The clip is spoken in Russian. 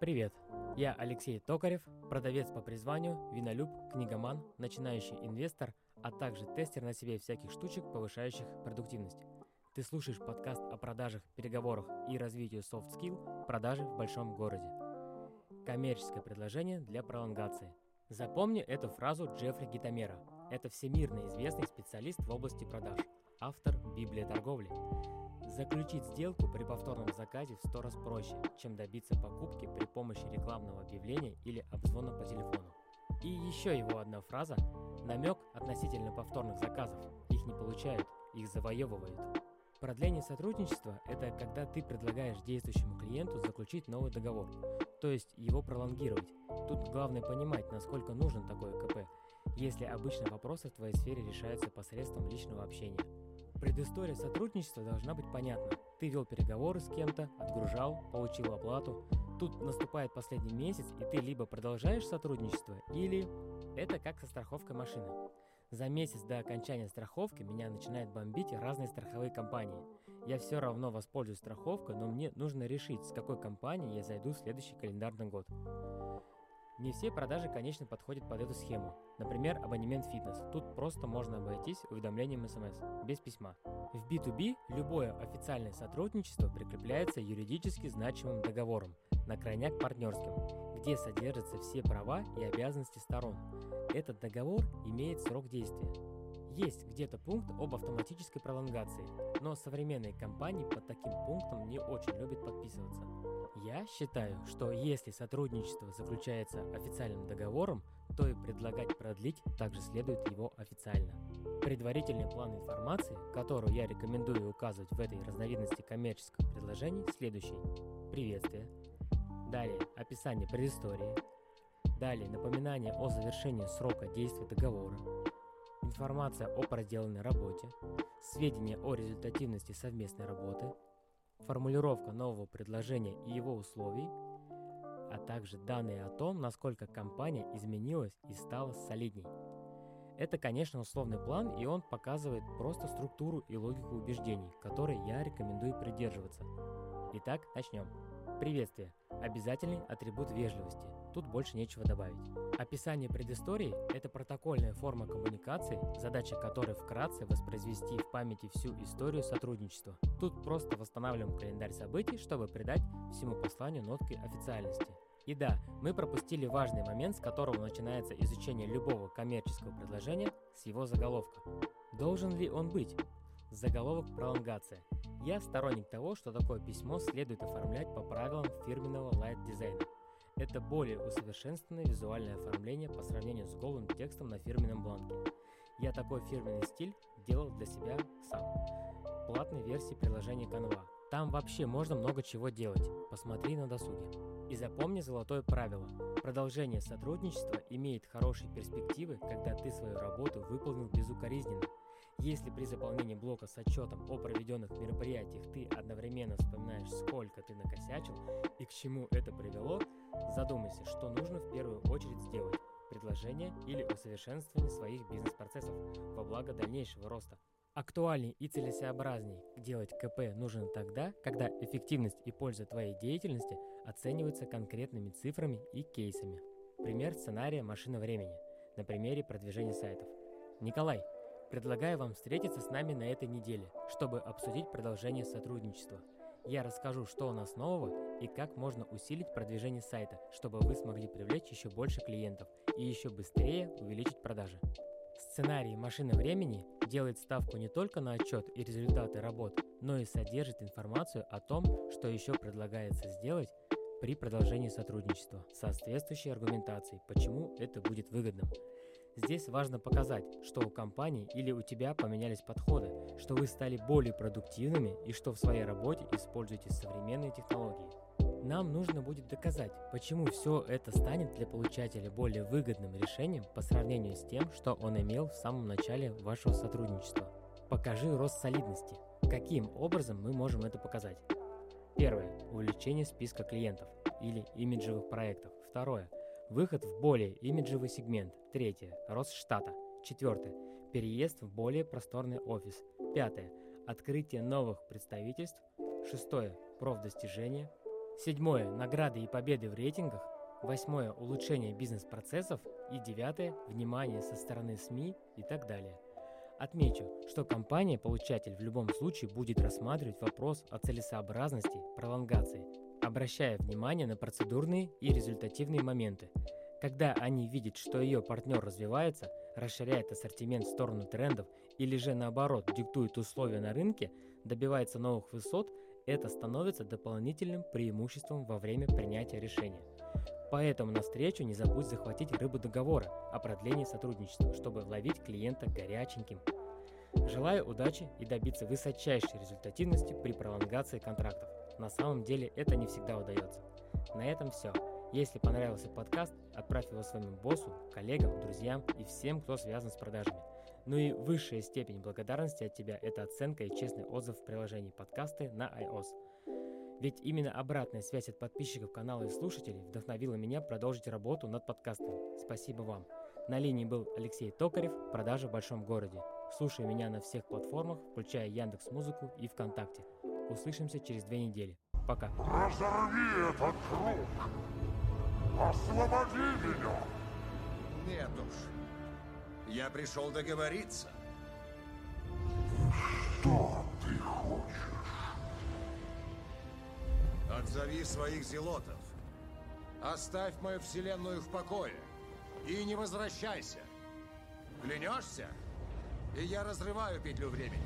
Привет! Я Алексей Токарев, продавец по призванию, винолюб, книгоман, начинающий инвестор, а также тестер на себе всяких штучек, повышающих продуктивность. Ты слушаешь подкаст о продажах, переговорах и развитию soft skill продажи в большом городе. Коммерческое предложение для пролонгации. Запомни эту фразу Джеффри Гитамера. Это всемирно известный специалист в области продаж, автор Библии торговли. Заключить сделку при повторном заказе в сто раз проще, чем добиться покупки при помощи рекламного объявления или обзвона по телефону. И еще его одна фраза – намек относительно повторных заказов. Их не получают, их завоевывают. Продление сотрудничества – это когда ты предлагаешь действующему клиенту заключить новый договор, то есть его пролонгировать. Тут главное понимать, насколько нужен такой КП, если обычно вопросы в твоей сфере решаются посредством личного общения. Предыстория сотрудничества должна быть понятна. Ты вел переговоры с кем-то, отгружал, получил оплату. Тут наступает последний месяц, и ты либо продолжаешь сотрудничество, или это как со страховкой машины. За месяц до окончания страховки меня начинает бомбить разные страховые компании. Я все равно воспользуюсь страховкой, но мне нужно решить, с какой компанией я зайду в следующий календарный год. Не все продажи, конечно, подходят под эту схему. Например, абонемент фитнес. Тут просто можно обойтись уведомлением смс, без письма. В B2B любое официальное сотрудничество прикрепляется юридически значимым договором, на крайняк партнерским, где содержатся все права и обязанности сторон. Этот договор имеет срок действия. Есть где-то пункт об автоматической пролонгации, но современные компании под таким пунктом не очень любят подписываться. Я считаю, что если сотрудничество заключается официальным договором, то и предлагать продлить также следует его официально. Предварительный план информации, которую я рекомендую указывать в этой разновидности коммерческого предложений, следующий. Приветствие. Далее описание предыстории. Далее напоминание о завершении срока действия договора. Информация о проделанной работе. Сведения о результативности совместной работы – формулировка нового предложения и его условий, а также данные о том, насколько компания изменилась и стала солидней. Это, конечно, условный план, и он показывает просто структуру и логику убеждений, которой я рекомендую придерживаться. Итак, начнем. Приветствие. Обязательный атрибут вежливости. Тут больше нечего добавить. Описание предыстории – это протокольная форма коммуникации, задача которой вкратце воспроизвести в памяти всю историю сотрудничества. Тут просто восстанавливаем календарь событий, чтобы придать всему посланию нотки официальности. И да, мы пропустили важный момент, с которого начинается изучение любого коммерческого предложения с его заголовка. Должен ли он быть? Заголовок пролонгация. Я сторонник того, что такое письмо следует оформлять по правилам фирменного лайт-дизайна. Это более усовершенствованное визуальное оформление по сравнению с голым текстом на фирменном бланке. Я такой фирменный стиль делал для себя сам. Платной версии приложения Canva. Там вообще можно много чего делать. Посмотри на досуге. И запомни золотое правило. Продолжение сотрудничества имеет хорошие перспективы, когда ты свою работу выполнил безукоризненно. Если при заполнении блока с отчетом о проведенных мероприятиях ты одновременно вспоминаешь, сколько ты накосячил и к чему это привело, задумайся, что нужно в первую очередь сделать – предложение или усовершенствование своих бизнес-процессов во благо дальнейшего роста. Актуальней и целесообразней делать КП нужно тогда, когда эффективность и польза твоей деятельности оцениваются конкретными цифрами и кейсами. Пример сценария «Машина времени» на примере продвижения сайтов. Николай, предлагаю вам встретиться с нами на этой неделе, чтобы обсудить продолжение сотрудничества. Я расскажу, что у нас нового и как можно усилить продвижение сайта, чтобы вы смогли привлечь еще больше клиентов и еще быстрее увеличить продажи. Сценарий «Машины времени» делает ставку не только на отчет и результаты работ, но и содержит информацию о том, что еще предлагается сделать при продолжении сотрудничества, соответствующей аргументацией, почему это будет выгодным. Здесь важно показать, что у компании или у тебя поменялись подходы, что вы стали более продуктивными и что в своей работе используете современные технологии. Нам нужно будет доказать, почему все это станет для получателя более выгодным решением по сравнению с тем, что он имел в самом начале вашего сотрудничества. Покажи рост солидности. Каким образом мы можем это показать? Первое. Увеличение списка клиентов или имиджевых проектов. Второе. Выход в более имиджевый сегмент. Третье. Рост штата. Четвертое. Переезд в более просторный офис. Пятое. Открытие новых представительств. Шестое. Профдостижения. Седьмое – награды и победы в рейтингах. Восьмое – улучшение бизнес-процессов. И девятое – внимание со стороны СМИ и так далее. Отмечу, что компания-получатель в любом случае будет рассматривать вопрос о целесообразности пролонгации, обращая внимание на процедурные и результативные моменты. Когда они видят, что ее партнер развивается, расширяет ассортимент в сторону трендов или же наоборот диктует условия на рынке, добивается новых высот, это становится дополнительным преимуществом во время принятия решения. Поэтому на встречу не забудь захватить рыбу договора о продлении сотрудничества, чтобы ловить клиента горяченьким. Желаю удачи и добиться высочайшей результативности при пролонгации контрактов. На самом деле это не всегда удается. На этом все. Если понравился подкаст, отправь его своему боссу, коллегам, друзьям и всем, кто связан с продажами. Ну и высшая степень благодарности от тебя – это оценка и честный отзыв в приложении подкасты на iOS. Ведь именно обратная связь от подписчиков канала и слушателей вдохновила меня продолжить работу над подкастом. Спасибо вам. На линии был Алексей Токарев, продажа в большом городе. Слушай меня на всех платформах, включая Яндекс Музыку и ВКонтакте. Услышимся через две недели. Пока. Разорви этот круг! Освободи меня! Нет уж. Я пришел договориться. Что ты хочешь? Отзови своих зелотов. Оставь мою вселенную в покое. И не возвращайся. Клянешься? И я разрываю петлю времени.